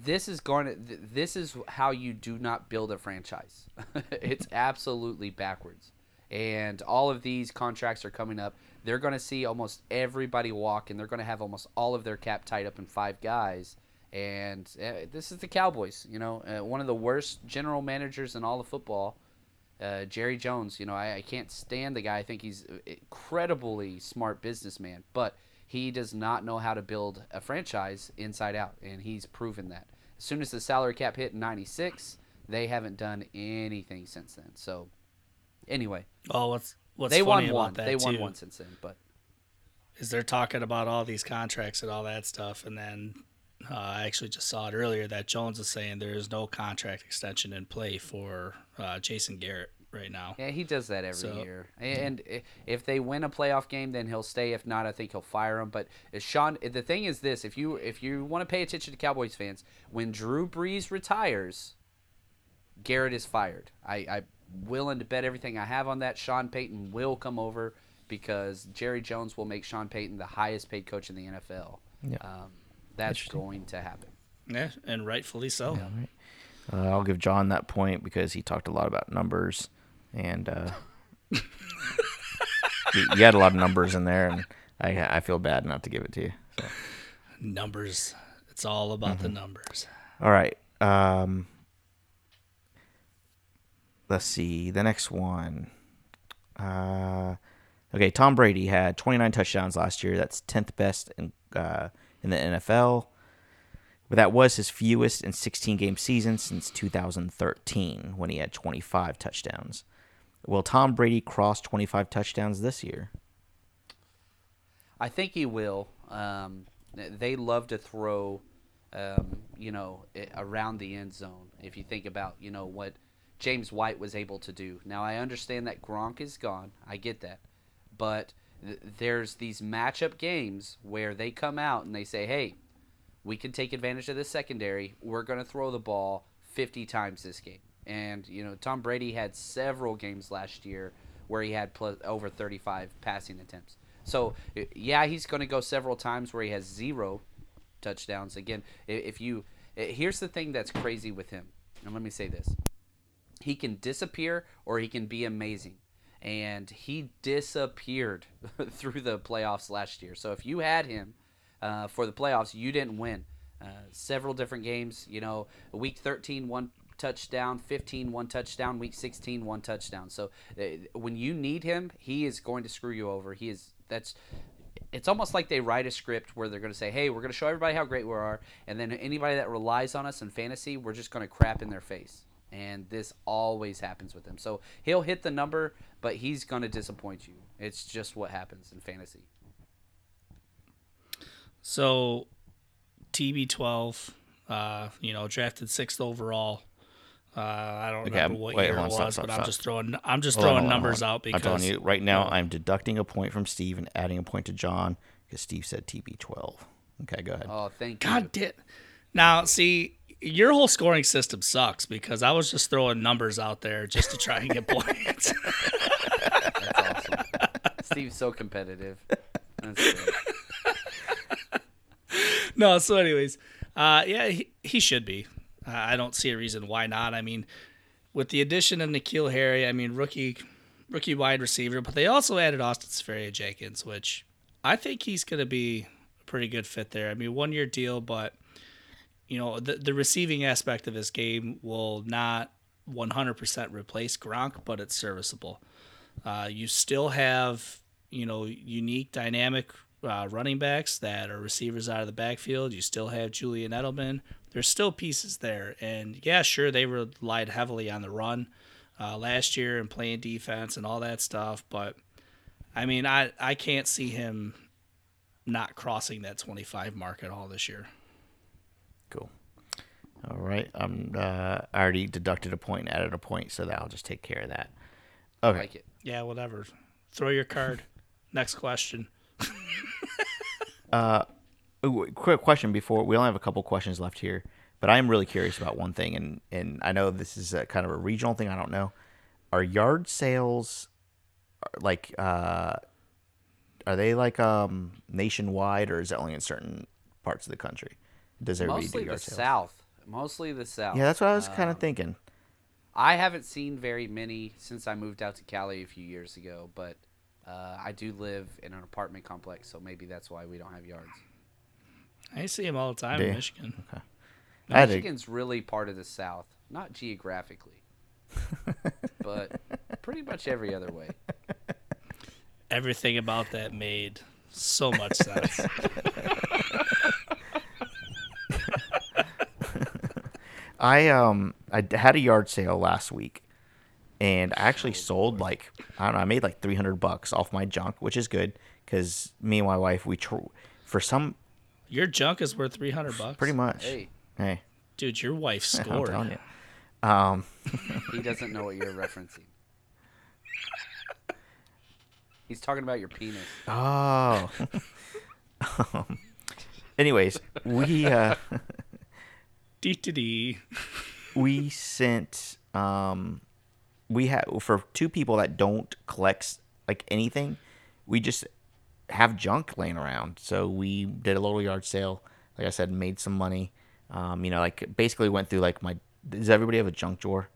this is going to th- this is how you do not build a franchise it's absolutely backwards and all of these contracts are coming up they're going to see almost everybody walk and they're going to have almost all of their cap tied up in five guys and uh, this is the cowboys you know uh, one of the worst general managers in all of football uh, jerry jones you know I, I can't stand the guy i think he's an incredibly smart businessman but he does not know how to build a franchise inside out, and he's proven that. As soon as the salary cap hit in '96, they haven't done anything since then. So, anyway, Oh, what's what's they funny won about one. that They won too, one since then, but is they're talking about all these contracts and all that stuff, and then uh, I actually just saw it earlier that Jones is saying there is no contract extension in play for uh, Jason Garrett right now. yeah, he does that every So- year. And i- if they win a playoff game, then he'll stay. If not, I think he'll fire him. But uh, Sean, the thing is this: if you if you want to pay attention to Cowboys fans, when Drew Brees retires, Garrett is fired. I, I'm willing to bet everything I have on that. Sean Payton will come over because Jerry Jones will make Sean Payton the highest paid coach in the NFL. Yeah. Um, that's going to happen. Yeah, and rightfully so. Uh, I'll give John that point because he talked a lot about numbers, and uh, you, you had a lot of numbers in there, and I I feel bad not to give it to you. So. Numbers. It's all about Mm-hmm. the numbers. All right. Um, let's see the next one. Uh, okay, Tom Brady had 29 touchdowns last year. That's 10th best in uh, in the NFL. But that was his fewest in 16 game season since 2013 when he had 25 touchdowns. Will Tom Brady cross 25 touchdowns this year? I think he will. Um, they love to throw, um, you know, around the end zone. If you think about, you know, what James White was able to do. Now I understand that Gronk is gone. I get that, but th- there's these matchup games where they come out and they say, "Hey, we can take advantage of the secondary. We're going to throw the ball 50 times this game." And you know, Tom Brady had several games last year where he had plus, over 35 passing attempts. So yeah, he's going to go several times where he has zero touchdowns. Again, if you here's the thing that's crazy with him, and let me say this: he can disappear or he can be amazing. And he disappeared through the playoffs last year. So if you had him uh, for the playoffs, you didn't win. Uh, several different games, you know, week 13, one touchdown, 15, one touchdown, week 16, one touchdown. So uh, when you need him, he is going to screw you over. He is, that's, it's almost like they write a script where they're going to say, "Hey, we're going to show everybody how great we are," and then anybody that relies on us in fantasy, we're just going to crap in their face. And this always happens with him. So he'll hit the number, but he's going to disappoint you. It's just what happens in fantasy. So, TB12, uh, you know, drafted sixth overall. Uh, I don't Okay, remember I'm- what wait, year on, it was, stop, but I'm stop. just throwing I'm just Hold throwing on, numbers on. out because I'm telling you right now, I'm deducting a point from Steve and adding a point to John because Steve said TB12. Okay, go ahead. Oh, thank you. God damn. Now, see, your whole scoring system sucks because I was just throwing numbers out there just to try and get points. That's awesome. Steve's so competitive. That's no, so anyways, uh, yeah, he, he should be. Uh, I don't see a reason why not. I mean, with the addition of N'Keal Harry, I mean rookie rookie wide receiver, but they also added Austin Seferian-Jenkins, which I think he's going to be a pretty good fit there. I mean, one year deal, but you know the the receiving aspect of this game will not 100% replace Gronk, but it's serviceable. Uh, you still have you know unique, dynamic uh, running backs that are receivers out of the backfield. You still have Julian Edelman. There's still pieces there, and yeah, sure they relied heavily on the run uh, last year and playing defense and all that stuff. But I mean, I I can't see him not crossing that 25 mark at all this year. Cool. All right. I'm. Uh, I already deducted a point point, added a point, so that I'll just take care of that. Okay. like it. Yeah, whatever. Throw your card. Next question. Ooh, quick question before we only have a couple questions left here, but I am really curious about one thing, and and I know this is a kind of a regional thing. I don't know. Are yard sales uh, like uh, are they like um nationwide, or is it only in certain parts of the country? Does everybody Mostly do the sales? South. Mostly the South. Yeah, that's what I was Um, kind of thinking. I haven't seen very many since I moved out to Cali a few years ago, but uh, I do live in an apartment complex, so maybe that's why we don't have yards. I see them all the time Do in you? Michigan. I had a, Michigan's really part of the South, not geographically, but pretty much every other way. Everything about that made so much sense. I um I d- had a yard sale last week, and I actually sold like I don't know I made like three hundred bucks off my junk, which is good because me and my wife we tr- for some Your junk is worth 300 bucks. pretty much. Hey, Hey, Dude, your wife I'm scored. telling you. Um, he doesn't know what you're referencing. He's talking about your penis. oh. um, anyways, we uh Dee dee dee. we sent um we have for two people that don't collect like anything we just have junk laying around so we did a little yard sale like i said made some money um you know like basically went through like my does everybody have a junk drawer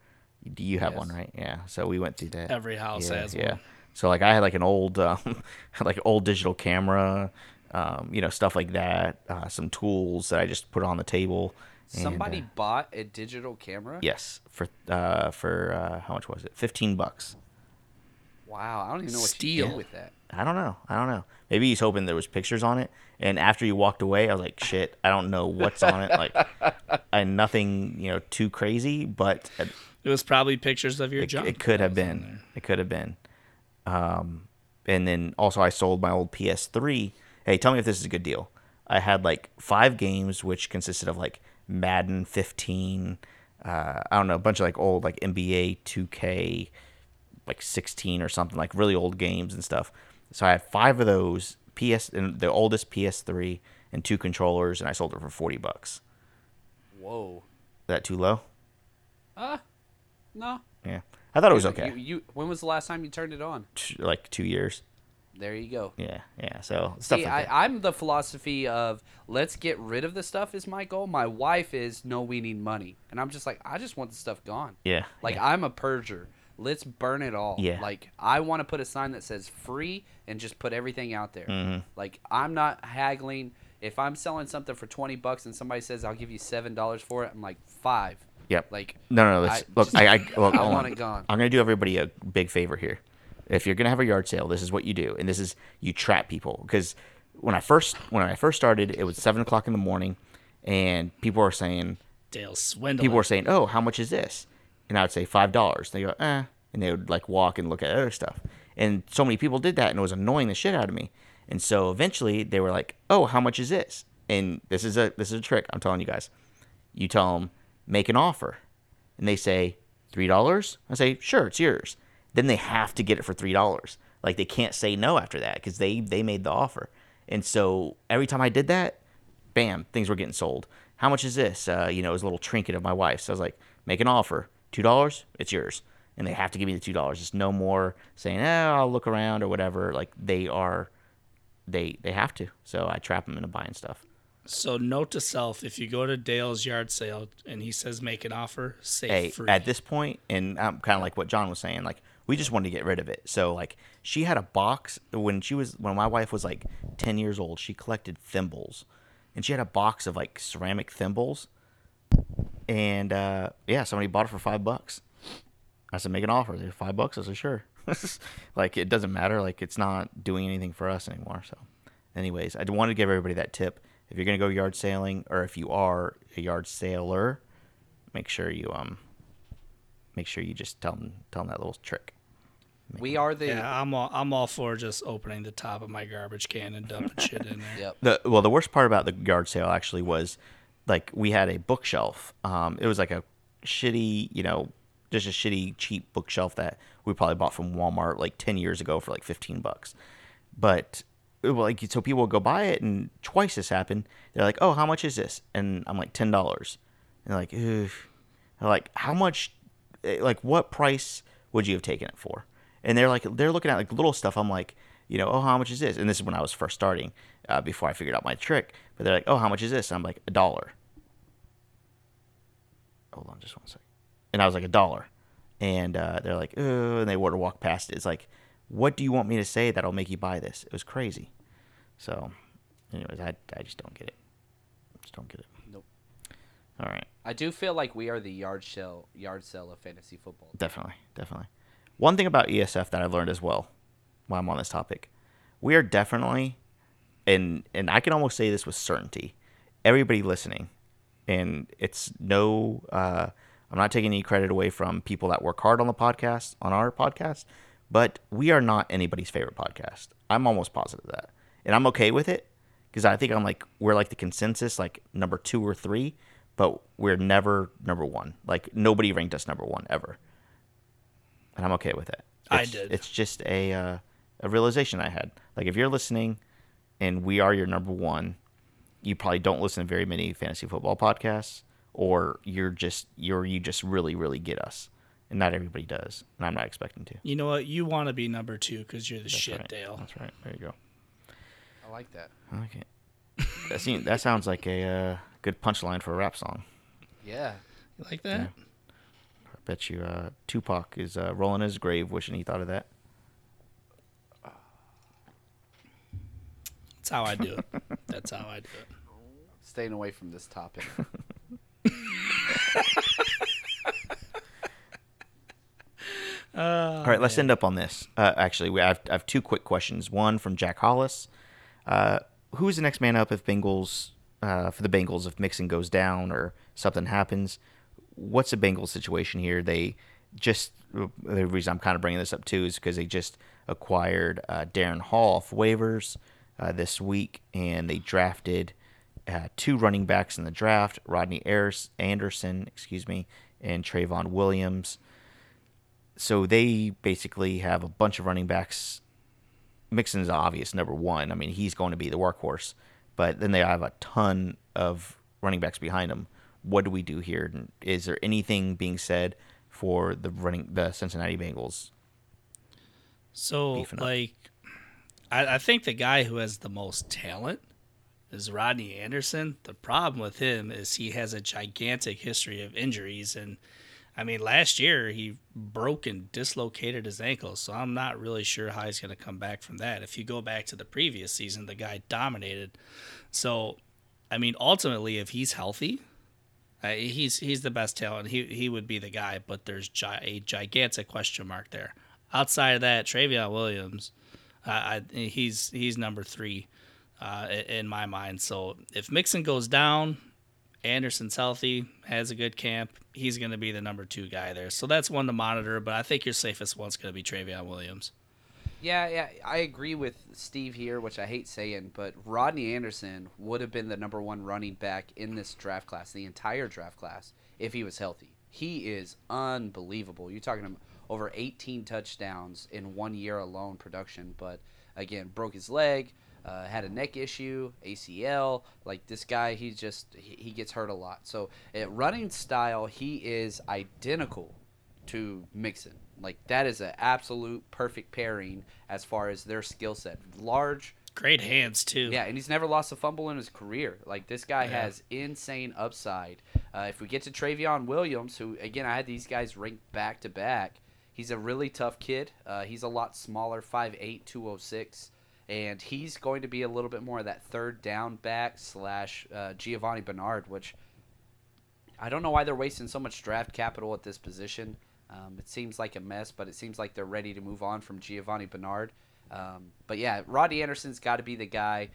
do you have one right yeah so we went through that Every house yeah, has yeah. one. So like I had like an old, um, like old digital camera, um, you know, stuff like that. Uh, some tools that I just put on the table. And, Somebody uh, bought a digital camera. yes, for uh, for uh, how much was it? Fifteen bucks. Wow, I don't even know what you Steal. do with that. I don't know. I don't know. Maybe he's hoping there was pictures on it. And after you walked away, I was like, shit, I don't know what's on it. Like, and nothing, you know, too crazy, but it, It was probably pictures of your it, junk. it could have that was on been. It could have been. Um, and then also I sold my old PS3. Hey, tell me if this is a good deal. I had like five games, which consisted of like Madden 15. Uh, I don't know, a bunch of like old like NBA 2K, like 16 or something, like really old games and stuff. So I had five of those PS and the oldest PS3 and two controllers, and I sold it for 40 bucks. Whoa. Is that too low? Uh, no. Yeah, I thought it was okay. You, you, when was the last time you turned it on? Like two years. There you go. Yeah, yeah. So stuff See, like that. I, I'm the philosophy of let's get rid of the stuff is my goal. My wife is no, we need money, and I'm just like I just want the stuff gone. Yeah, Like yeah. I'm a purger. let's burn it all. Yeah. Like I want to put a sign that says free and just put everything out there. Mm-hmm. Like I'm not haggling. If I'm selling something for twenty bucks and somebody says I'll give you seven dollars for it, I'm like five. Yep. Like No, no, no. I look, just- I, I, look, I want it gone. I'm gonna do everybody a big favor here. If you're gonna have a yard sale, this is what you do, and this is you trap people because when I first when I first started, it was seven o'clock in the morning, and people were saying Dale swindling. people were saying, "Oh, how much is this?" And I would say five dollars. They go, "Eh," and they would like walk and look at other stuff. And so many people did that, and it was annoying the shit out of me. And so eventually, they were like, "Oh, how much is this?" And this is a this is a trick. I'm telling you guys. You tell them make an offer, and they say three dollars. I say, "Sure, it's yours." Then they have to get it for three dollars. Like they can't say no after that because they they made the offer. And so every time I did that, bam, things were getting sold. How much is this? Uh, you know, it was a little trinket of my wife's. So I was like, make an offer. Two dollars, it's yours. And they have to give me the two dollars. It's no more saying, eh, I'll look around or whatever. Like they are, they they have to. So I trap them into buying stuff. So note to self: if you go to Dale's yard sale and he says make an offer, say Hey, free. at this point, and I'm kind of like what John was saying. Like we just wanted to get rid of it. So like she had a box when she was when my wife was like ten years old. She collected thimbles, and she had a box of like ceramic thimbles. And uh, yeah, somebody bought it for five bucks. I said, make an offer. They said, five bucks. I said, sure. like it doesn't matter. Like it's not doing anything for us anymore. So, anyways, I wanted to give everybody that tip. If you're gonna go yard sailing, or if you are a yard sailor, make sure you um, make sure you just tell them tell them that little trick. We are the yeah, I'm all I'm all for just opening the top of my garbage can and dumping shit in there. Yep. The well, the worst part about the yard sale actually was like we had a bookshelf. Um, it was like a shitty, you know, just a shitty cheap bookshelf that we probably bought from Walmart like ten years ago for like fifteen bucks. But it like so people would go buy it, and twice this happened. They're like, "Oh, how much is this?" And I'm like, ten dollars. And they're like, Ugh. They're like, "How much? eh, Like, what price would you have taken it for?" And they're like, they're looking at like little stuff. I'm like, you know, oh, how much is this? And this is when I was first starting, uh, before I figured out my trick. But they're like, oh, how much is this? And I'm like, a dollar. Hold on, just one second. And I was like, a dollar. And uh, they're like, oh, and they were to walk past it. It's like, what do you want me to say that'll make you buy this? It was crazy. So, anyways, I, I just don't get it. Just don't get it. Nope. All right. I do feel like we are the yard sale yard sale of fantasy football. Definitely, definitely. One thing about ESF that I've learned as well, while I'm on this topic, we are definitely, and and I can almost say this with certainty, everybody listening, and it's no, uh, I'm not taking any credit away from people that work hard on the podcast, on our podcast, but we are not anybody's favorite podcast. I'm almost positive that, and I'm okay with it because I think I'm like we're like the consensus, like number two or three, but we're never number one. Like nobody ranked us number one ever and I'm okay with it. I It's- did. It's just a uh, a realization I had. Like if you're listening, and we are your number one, you probably don't listen to very many fantasy football podcasts, or you're just you're you just really really get us, and not everybody does, and I'm not expecting to. You know what? You want to be number two because you're the That's shit, right. Dale. That's right. There you go. I like that. I like it. That seems, that sounds like a uh, good punchline for a rap song. Yeah. You like that? I bet you uh, Tupac is uh, rolling his grave, wishing he thought of that. That's how I do it. That's how I do it. Staying away from this topic. All right, let's end up on this. Uh, actually, we have, I have two quick questions. One from Jack Hollis: uh, Who's the next man up if Bengals uh, for the Bengals if Mixon goes down or something happens? What's the Bengals situation here? They just the reason I'm kind of bringing this up too is because they just acquired uh, Darren Hall off waivers uh, this week, and they drafted uh, two running backs in the draft: Rodney Anderson, excuse me, and Trayveon Williams so they basically have a bunch of running backs. Mixon's obvious number one. I mean, he's going to be the workhorse, but then they have a ton of running backs behind him. What do we do here? Is there anything being said for the running the Cincinnati Bengals? So, like, I, I think the guy who has the most talent is Rodney Anderson. The problem with him is he has a gigantic history of injuries, and I mean, last year he broke and dislocated his ankle, so I'm not really sure how he's going to come back from that. If you go back to the previous season, the guy dominated. So, I mean, ultimately, if he's healthy, uh, he's he's the best talent. He he would be the guy, but there's gi- a gigantic question mark there. Outside of that, Trayveon Williams, uh, I, he's he's number three uh, in my mind. So if Mixon goes down, Anderson's healthy, has a good camp, he's going to be the number two guy there. So that's one to monitor. But I think your safest one's going to be Trayveon Williams. Yeah, yeah, I agree with Steve here, which I hate saying, but Rodney Anderson would have been the number one running back in this draft class, the entire draft class, if he was healthy. He is unbelievable. You're talking over 18 touchdowns in one year alone production, but again, broke his leg, uh, had a neck issue, ACL. Like this guy, he just he, he gets hurt a lot. So at running style, he is identical to Mixon. Like that is an absolute perfect pairing as far as their skill set. Large, great hands too. Yeah, and he's never lost a fumble in his career. Like this guy yeah. has insane upside. Uh, if we get to Trayveon Williams, who again I had these guys ranked back to back, he's a really tough kid. Uh, he's a lot smaller, 5'8", 206 and he's going to be a little bit more of that third down back slash uh, Giovani Bernard, which I don't know why they're wasting so much draft capital at this position. Um, it seems like a mess, but it seems like they're ready to move on from Giovani Bernard. Um, but yeah, Roddy Anderson's got to be the guy.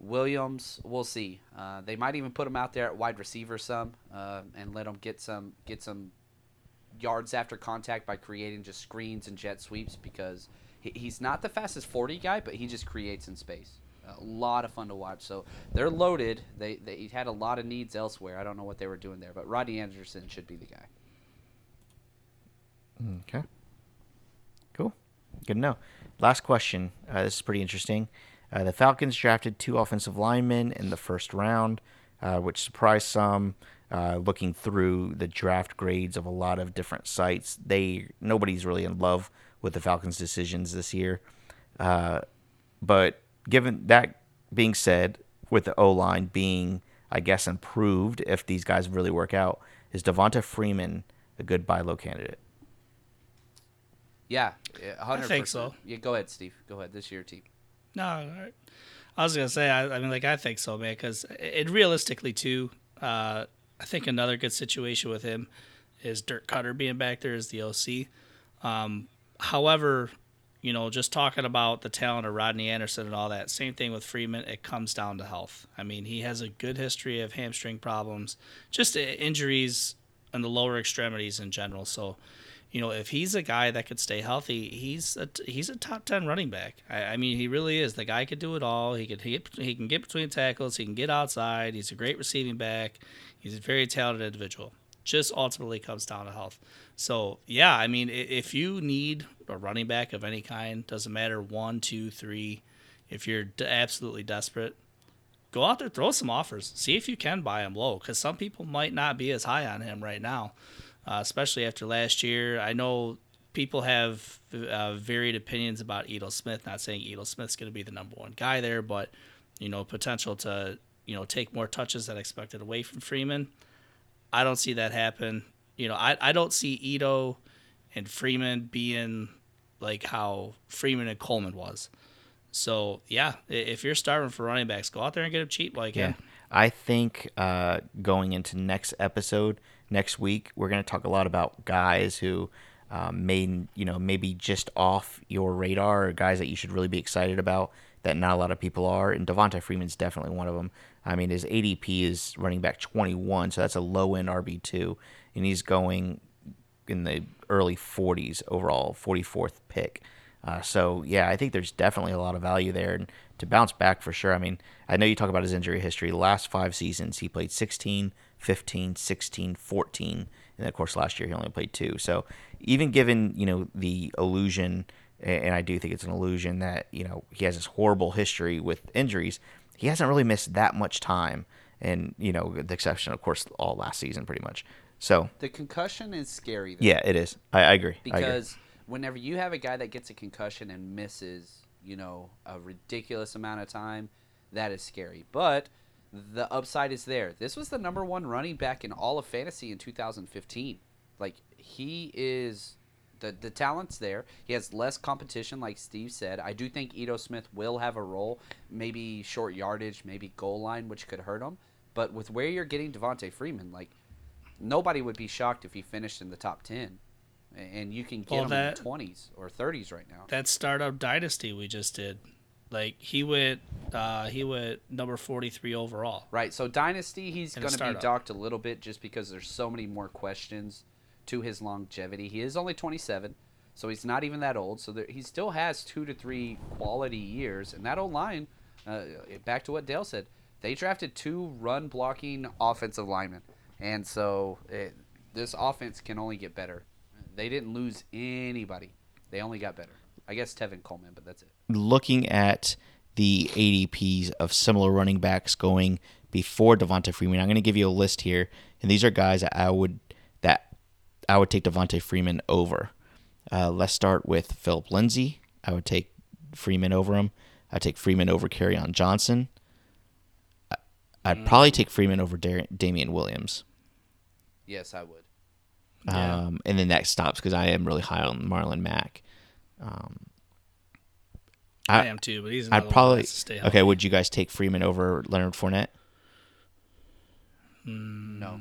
Williams, we'll see. Uh, they might even put him out there at wide receiver some uh, and let him get some get some yards after contact by creating just screens and jet sweeps because he's not the fastest 40 guy, but he just creates in space. A lot of fun to watch. So they're loaded. They they had a lot of needs elsewhere. I don't know what they were doing there, but Roddy Anderson should be the guy. Okay. Cool. Good to know. Last question. Uh, this is pretty interesting. Uh, the Falcons drafted two offensive linemen in the first round, uh, which surprised some. Uh, looking through the draft grades of a lot of different sites, they nobody's really in love with the Falcons' decisions this year. Uh, but given that being said, with the O line being, I guess, improved if these guys really work out, is Devonta Freeman a good buy low candidate? Yeah, 100%. I think so. Yeah, go ahead, Steve. Go ahead. This is your team. No, I was gonna say. I, I mean, like, I think so, man. Because it realistically, too, uh, I think another good situation with him is Dirk Koetter being back there as the OC. Um, however, you know, just talking about the talent of Rodney Anderson and all that, same thing with Freeman, it comes down to health. I mean, he has a good history of hamstring problems, just injuries in the lower extremities in general. So, you know, if he's a guy that could stay healthy, he's a he's a top ten running back. I, I mean, he really is. The guy could do it all. He could he, he can get between tackles. He can get outside. He's a great receiving back. He's a very talented individual. Just ultimately comes down to health. So yeah, I mean, if you need a running back of any kind, doesn't matter one, two, three. If you're absolutely desperate, go out there, throw some offers, see if you can buy him low, because some people might not be as high on him right now, uh, especially after last year. I know people have uh, varied opinions about Ito Smith. Not saying Ito Smith's going to be the number one guy there, but you know, potential to you know take more touches than expected away from Freeman. I don't see that happen you know, I, I don't see Ito and Freeman being like how Freeman and Coleman was. So yeah, if you're starving for running backs, go out there and get them cheap while you. Yeah. I think uh, going into next episode next week, we're going to talk a lot about guys who um, may you know maybe just off your radar, or guys that you should really be excited about that not a lot of people are. And Devonta Freeman's definitely one of them. I mean, his ADP is running back 21, so that's a low end RB two and he's going in the early 40s overall, 44th pick. Uh, so yeah, I think there's definitely a lot of value there, and to bounce back for sure. I mean, I know you talk about his injury history. The last five seasons, he played 16, 15, 16, 14, and then of course last year he only played two. So even given you know the illusion, and I do think it's an illusion that you know he has this horrible history with injuries, he hasn't really missed that much time. And you know, the exception, of course, all last season pretty much. So the concussion is scary. Though, yeah, it is. I, I agree. Because I agree. whenever you have a guy that gets a concussion and misses, you know, a ridiculous amount of time, that is scary. But the upside is there. This was the number one running back in all of fantasy in 2015. Like he is the the talent's there. He has less competition, like Steve said. I do think Ito Smith will have a role, maybe short yardage, maybe goal line, which could hurt him. But with where you're getting Devonta Freeman, like nobody would be shocked if he finished in the top ten, and you can get Well, him that- in twenties or thirties right now. That startup dynasty we just did, like he went, uh, he went number forty three overall. Right. So Dynasty, he's going to be docked a little bit just because there's so many more questions to his longevity. He is only 27, so he's not even that old. So there, he still has two to three quality years. And that old line, uh, back to what Dale said, they drafted two run blocking offensive linemen, and so it, this offense can only get better. They didn't lose anybody; they only got better. I guess Tevin Coleman, but that's it. Looking at the ADPs of similar running backs going before Devonta Freeman, I'm going to give you a list here, and these are guys that I would that I would take Devonta Freeman over. Uh, let's start with Philip Lindsay. I would take Freeman over him. I'd take Freeman over on Johnson. I'd probably take Freeman over Dar- Damien Williams. Yes, I would. Yeah. Um, and then that stops because I am really high on Marlon Mack. Um, I, I- am too, but he's another I'd one probably that has to stay healthy. okay. Would you guys take Freeman over Leonard Fournette? No.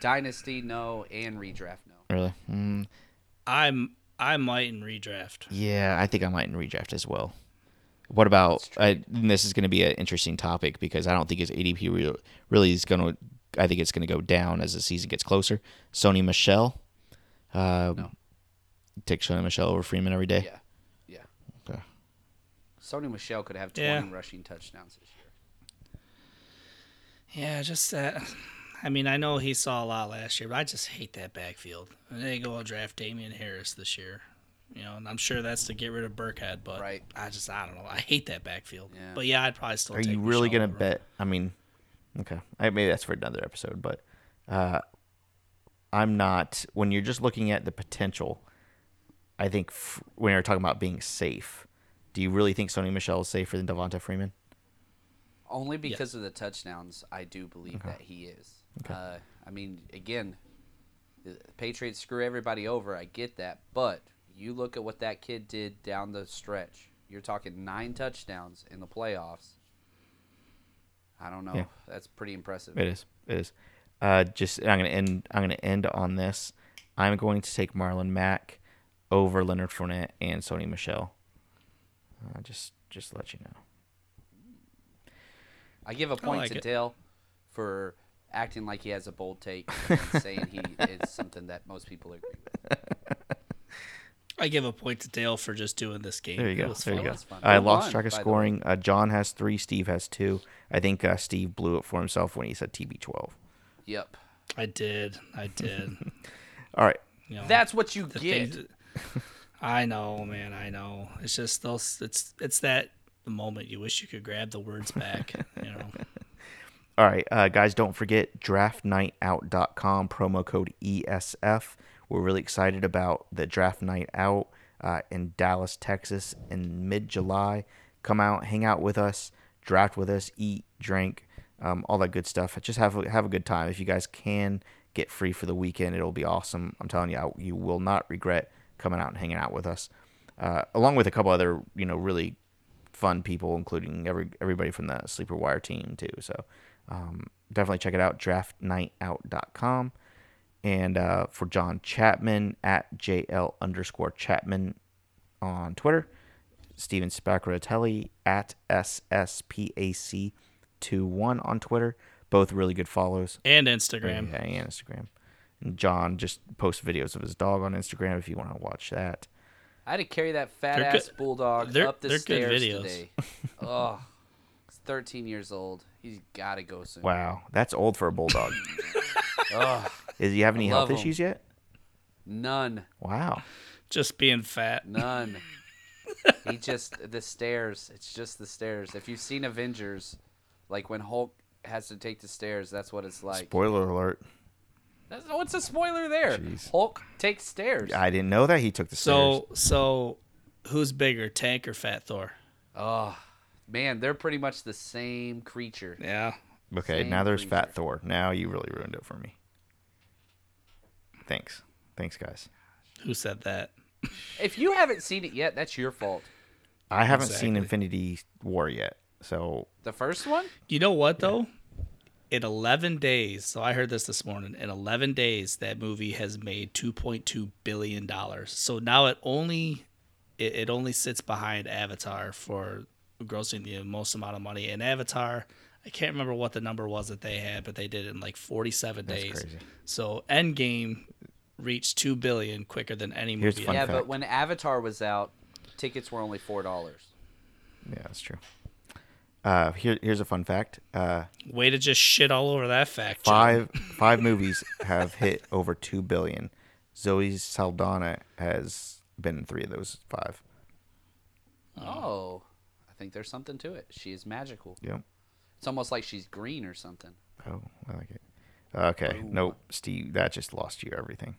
Dynasty, no, and redraft, no. Really? Mm, I'm I might in redraft. yeah, I think I might in redraft as well. What about? I, and this is going to be an interesting topic because I don't think his ADP re- really is going to. I think it's going to go down as the season gets closer. Sony Michel. Uh, No. Take Sony Michel over Freeman every day. Yeah. Yeah. Okay. Sony Michel could have 20 Yeah. rushing touchdowns this year. Yeah, just that. I mean, I know he saw a lot last year, but I just hate that backfield. And they go and draft Damien Harris this year. You know, and I'm sure that's to get rid of Burkhead, but Right. I just I don't know. I hate that backfield. Yeah. But yeah, I'd probably still. Are take you really Michel going to over bet? I mean, okay, I, maybe that's for another episode, but uh, I'm not. When you're just looking at the potential, I think f- when you're talking about being safe, do you really think Sony Michel is safer than Devonta Freeman? Only because of the touchdowns, I do believe that he is. Uh, I mean, again, the Patriots screw everybody over. I get that. But you look at what that kid did down the stretch. You're talking nine touchdowns in the playoffs. I don't know. Yeah. That's pretty impressive. It is. It is. Uh, just I'm gonna end. I'm gonna end on this. I'm going to take Marlon Mack over Leonard Fournette and Sony Michel. Uh, just, just let you know. I give a point like to it. Dale for acting like he has a bold take and saying he is something that most people agree with. I give a point to Dale for just doing this game. There you It go. was There you go. I lost won, track of by the way? scoring. Uh, John has three. Steve has two. I think uh, Steve blew it for himself when he said TB12. Yep. I did. I did. All right. You know, That's what you the get. things that- I know, man. I know. It's just those. It's it's that moment you wish you could grab the words back. You know. All right, uh, guys, don't forget draftnightout.com, promo code ESF. We're really excited about the draft night out uh, in Dallas, Texas in mid July. Come out, hang out with us, draft with us, eat, drink, um, all that good stuff. Just have a, have a good time. If you guys can get free for the weekend, it'll be awesome. I'm telling you, you will not regret coming out and hanging out with us, uh, along with a couple other, you know, really fun people, including every everybody from the Sleeper Wire team too. So um, definitely check it out, draftnightout.com. And uh, for John Chapman at JL underscore Chapman on Twitter, Steven Spacratelli at SSPAC21 on Twitter. Both really good follows. And Instagram. Yeah, and Instagram. And John just posts videos of his dog on Instagram if you want to watch that. I had to carry that fat They're ass good- bulldog they're- up the they're good stairs videos. today. oh, he's 13 years old. He's got to go soon. Wow, that's old for a bulldog. Ugh, Is he have any health health 'em. issues yet? none, Wow. Just being fat. none. he just the stairs. It's just the stairs. If you've seen Avengers, like when Hulk has to take the stairs, that's what it's like. Spoiler alert. That's, oh, what's a spoiler there? Jeez. Hulk takes stairs. I didn't know that he took the stairs. So so, who's bigger, Tank or Fat Thor? Oh, man, they're pretty much the same creature. Yeah. Okay, Same now there's creature. Fat Thor. Now you really ruined it for me. Thanks. Thanks, guys. Who said that? If you haven't seen it yet, that's your fault. I haven't seen Exactly. Infinity War yet, so The first one? You know what though? In 11 days, so I heard this this morning. In 11 days, that movie has made 2.2 billion dollars. So now it only it, it only sits behind Avatar for grossing the most amount of money. And Avatar, I can't remember what the number was that they had, but they did it in like 47 days. crazy. So Endgame reached 2 billion quicker than any Here's movie. yeah, fact. but when Avatar was out, tickets were only four dollars. yeah, that's true. Uh, here, here's a fun fact. Uh, Way to just shit all over that fact. John. five five movies have hit over two billion. Zoe Saldana has been in three of those five. Oh, I think there's something to it. She is magical. Yep. It's almost like she's green or something. Oh, I like it. Okay. Nope, Steve, that just lost you everything.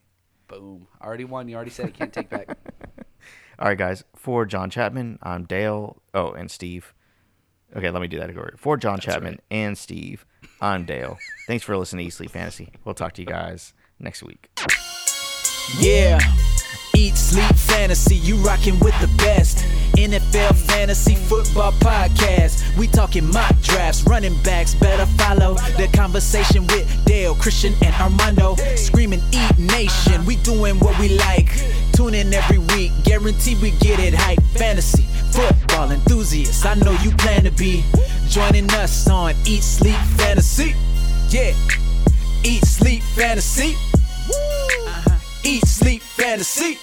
Boom. I already won. You already said it. Can't take back. All right, guys. For John Chapman, I'm Dale. Oh, and Steve. Okay, let me do that again. For John Chapman right. and Steve, I'm Dale. Thanks for listening to Eat Sleep Fantasy. We'll talk to you guys next week. Yeah. Eat, sleep, fantasy. You rocking with the best. NFL fantasy football podcast. We talking mock drafts, running backs. Better follow the conversation with Dale, Christian, and Armando. Screaming, Eat Nation. We doing what we like. Tune in every week. Guarantee we get it hype. Fantasy football enthusiasts. I know you plan to be joining us on Eat, Sleep, Fantasy. Yeah. Eat, sleep, fantasy. Uh-huh. Eat, sleep, fantasy.